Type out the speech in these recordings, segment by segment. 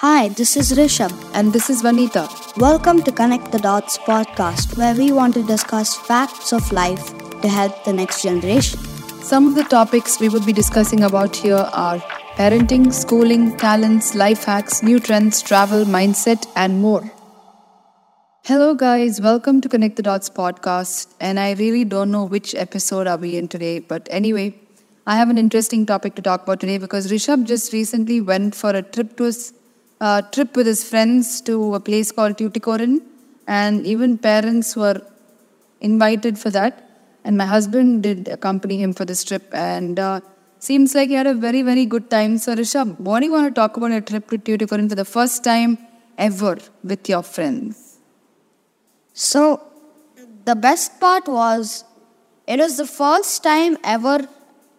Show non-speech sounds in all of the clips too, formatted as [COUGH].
Hi, this is Rishabh. And this is Vanita. Welcome to Connect the Dots podcast, where we want to discuss facts of life to help the next generation. Some of the topics we would be discussing about here are parenting, schooling, talents, life hacks, new trends, travel, mindset, and more. Hello, guys. Welcome to Connect the Dots podcast. And I really don't know which episode are we in today, but anyway, I have an interesting topic to talk about today because Rishabh just recently went for a trip to uh, trip with his friends to a place called Tuticorin, and even parents were invited for that. And my husband did accompany him for this trip, and uh, seems like he had a very, very good time. So, Rishabh, what do you want to talk about a trip to Tuticorin for the first time ever with your friends? So, the best part was it was the first time ever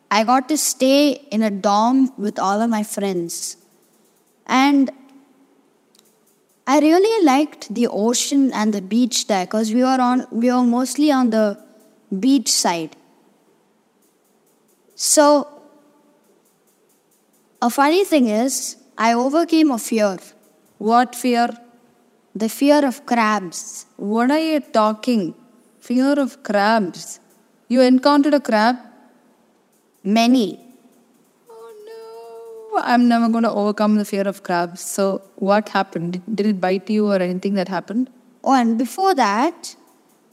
I got to stay in a dorm with all of my friends. And I really liked the ocean and the beach there because we were on we were mostly on the beach side. So a funny thing is I overcame a fear. What fear? The fear of crabs. What are you talking? Fear of crabs. You encountered a crab? Many. I'm never going to overcome the fear of crabs. So, what happened? Did it bite you or anything that happened? Oh, and before that,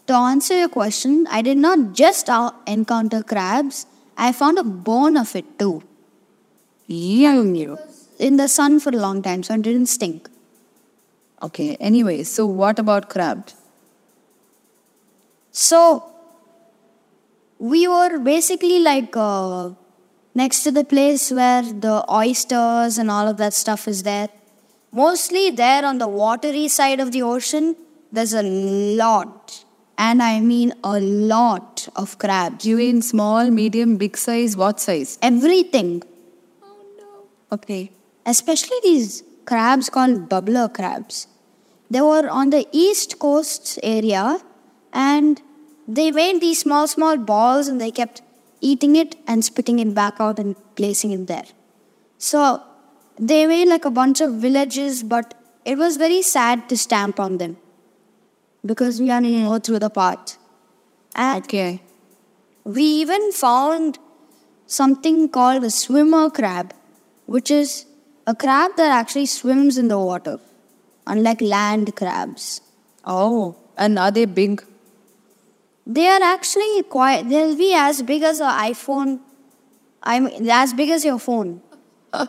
to answer your question, I did not just encounter crabs, I found a bone of it too. You. In the sun for a long time, so it didn't stink. Okay, anyway, so what about crabs? So, we were basically like uh, next to the place where the oysters and all of that stuff is there. Mostly there on the watery side of the ocean, there's a lot, and I mean a lot of crabs. You mean small, medium, big size? What size? Everything. Oh no. Okay. Especially these crabs called bubbler crabs. They were on the east coast area and they made these small, small balls and they kept eating it and spitting it back out and placing it there. So they made like a bunch of villages, but it was very sad to stamp on them because we are to go through the path. And Okay. we even found something called a swimmer crab, which is a crab that actually swims in the water, unlike land crabs. Oh, and are they big? They are actually quite, they'll be as big as an iPhone. I mean, as big as your phone. [LAUGHS]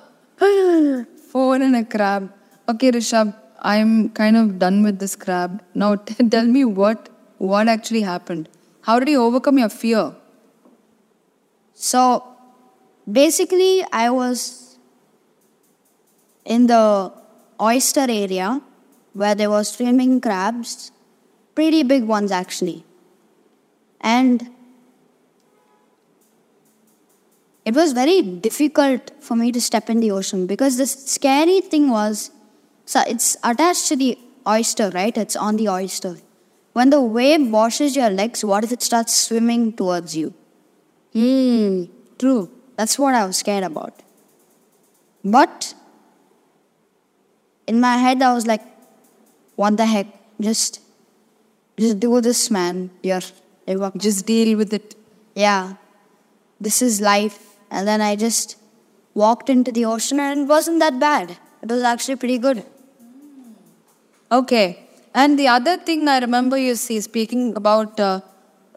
Phone and a crab. Okay, Rishabh, I'm kind of done with this crab. Now t- [LAUGHS] tell me what what actually happened. How did you overcome your fear? So basically, I was in the oyster area where there were swimming crabs, pretty big ones actually. And it was very difficult for me to step in the ocean because the scary thing was so it's attached to the oyster, right? It's on the oyster. When the wave washes your legs, what if it starts swimming towards you? Hmm, true. That's what I was scared about. But in my head, I was like, what the heck? Just, just do this, man. You're, Just deal with it. yeah, this is life. And then I just walked into the ocean and it wasn't that bad. It was actually pretty good. Okay. And the other thing I remember you see speaking about uh,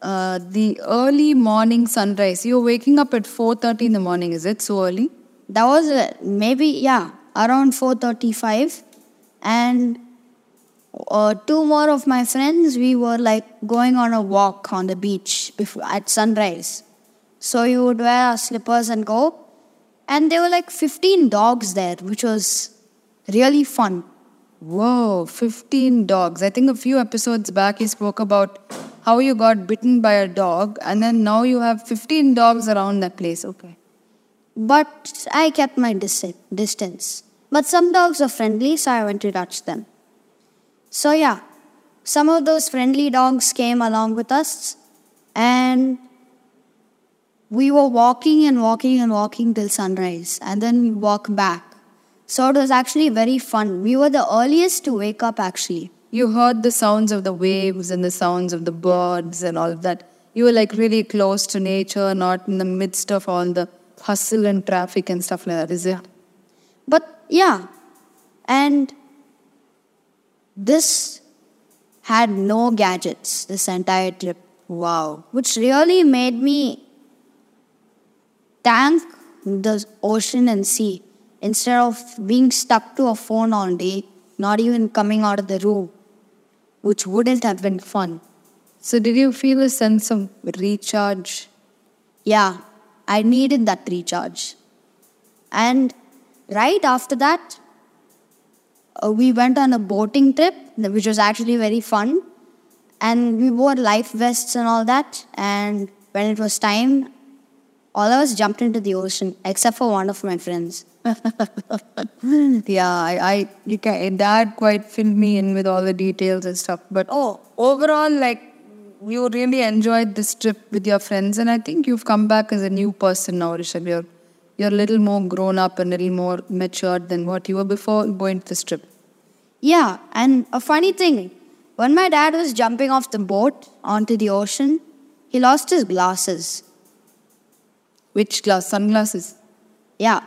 uh, the early morning sunrise. You're waking up at 4:30 in the morning. Is it so early? That was uh, maybe, yeah, around 4.35. And uh, two more of my friends, we were like going on a walk on the beach before, at sunrise. So you would wear our slippers and go. And there were like 15 dogs there, which was really fun. Whoa, 15 dogs. I think a few episodes back you spoke about how you got bitten by a dog, and then now you have 15 dogs around that place. Okay. But I kept my dis- distance. But some dogs are friendly, so I went to touch them. So, yeah, some of those friendly dogs came along with us, and we were walking and walking and walking till sunrise, and then we walk back. So it was actually very fun. We were the earliest to wake up actually. You heard the sounds of the waves and the sounds of the birds and all of that. You were like really close to nature, not in the midst of all the hustle and traffic and stuff like that, is it? But yeah, and this had no gadgets this entire trip. Wow. which really made me thank the ocean and sea instead of being stuck to a phone all day, not even coming out of the room, which wouldn't have been fun. So, did you feel a sense of recharge? Yeah, I needed that recharge. And right after that, uh, we went on a boating trip, which was actually very fun. And we wore life vests and all that. And when it was time, all of us jumped into the ocean, except for one of my friends. [LAUGHS] yeah, I, I you can, that quite filled me in with all the details and stuff. But oh, overall, like you really enjoyed this trip with your friends, and I think you've come back as a new person now, Rishabh. You're a little more grown up and a little more matured than what you were before going to this trip. Yeah, and a funny thing, when my dad was jumping off the boat onto the ocean, he lost his glasses. Which glass? Sunglasses. Yeah,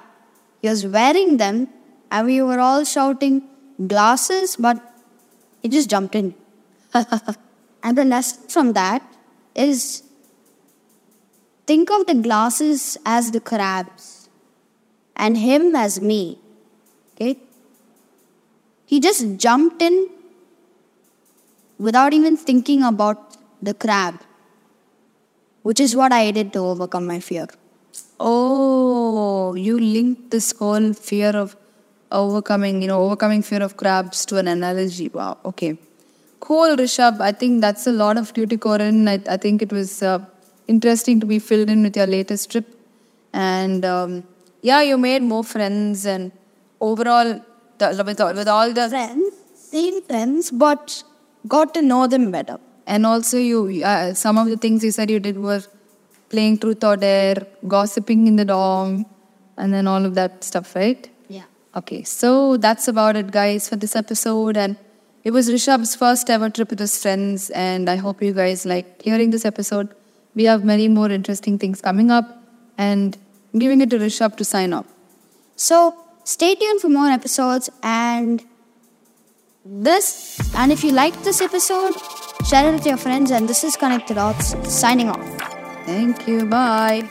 he was wearing them, and we were all shouting, Glasses, but he just jumped in. [LAUGHS] and the lesson from that is think of the glasses as the crabs and him as me. Okay? He just jumped in without even thinking about the crab, which is what I did to overcome my fear. Oh, you linked this whole fear of overcoming, you know, overcoming fear of crabs to an analogy. Wow. Okay. Cool, Rishabh. I think that's a lot of Tuticorin. I, I think it was uh, interesting to be filled in with your latest trip. And um, yeah, you made more friends, and overall, the, with, all, with all the friends, same friends, but got to know them better. And also, you uh, some of the things you said you did were playing truth or dare, gossiping in the dorm, and then all of that stuff, right? Yeah. Okay, so that's about it, guys, for this episode. And it was Rishabh's first ever trip with his friends, and I hope you guys liked hearing this episode. We have many more interesting things coming up, and giving it to Rishabh to sign off. So stay tuned for more episodes and this. And if you liked this episode, share it with your friends. And this is Connected Dots signing off. Thank you. Bye.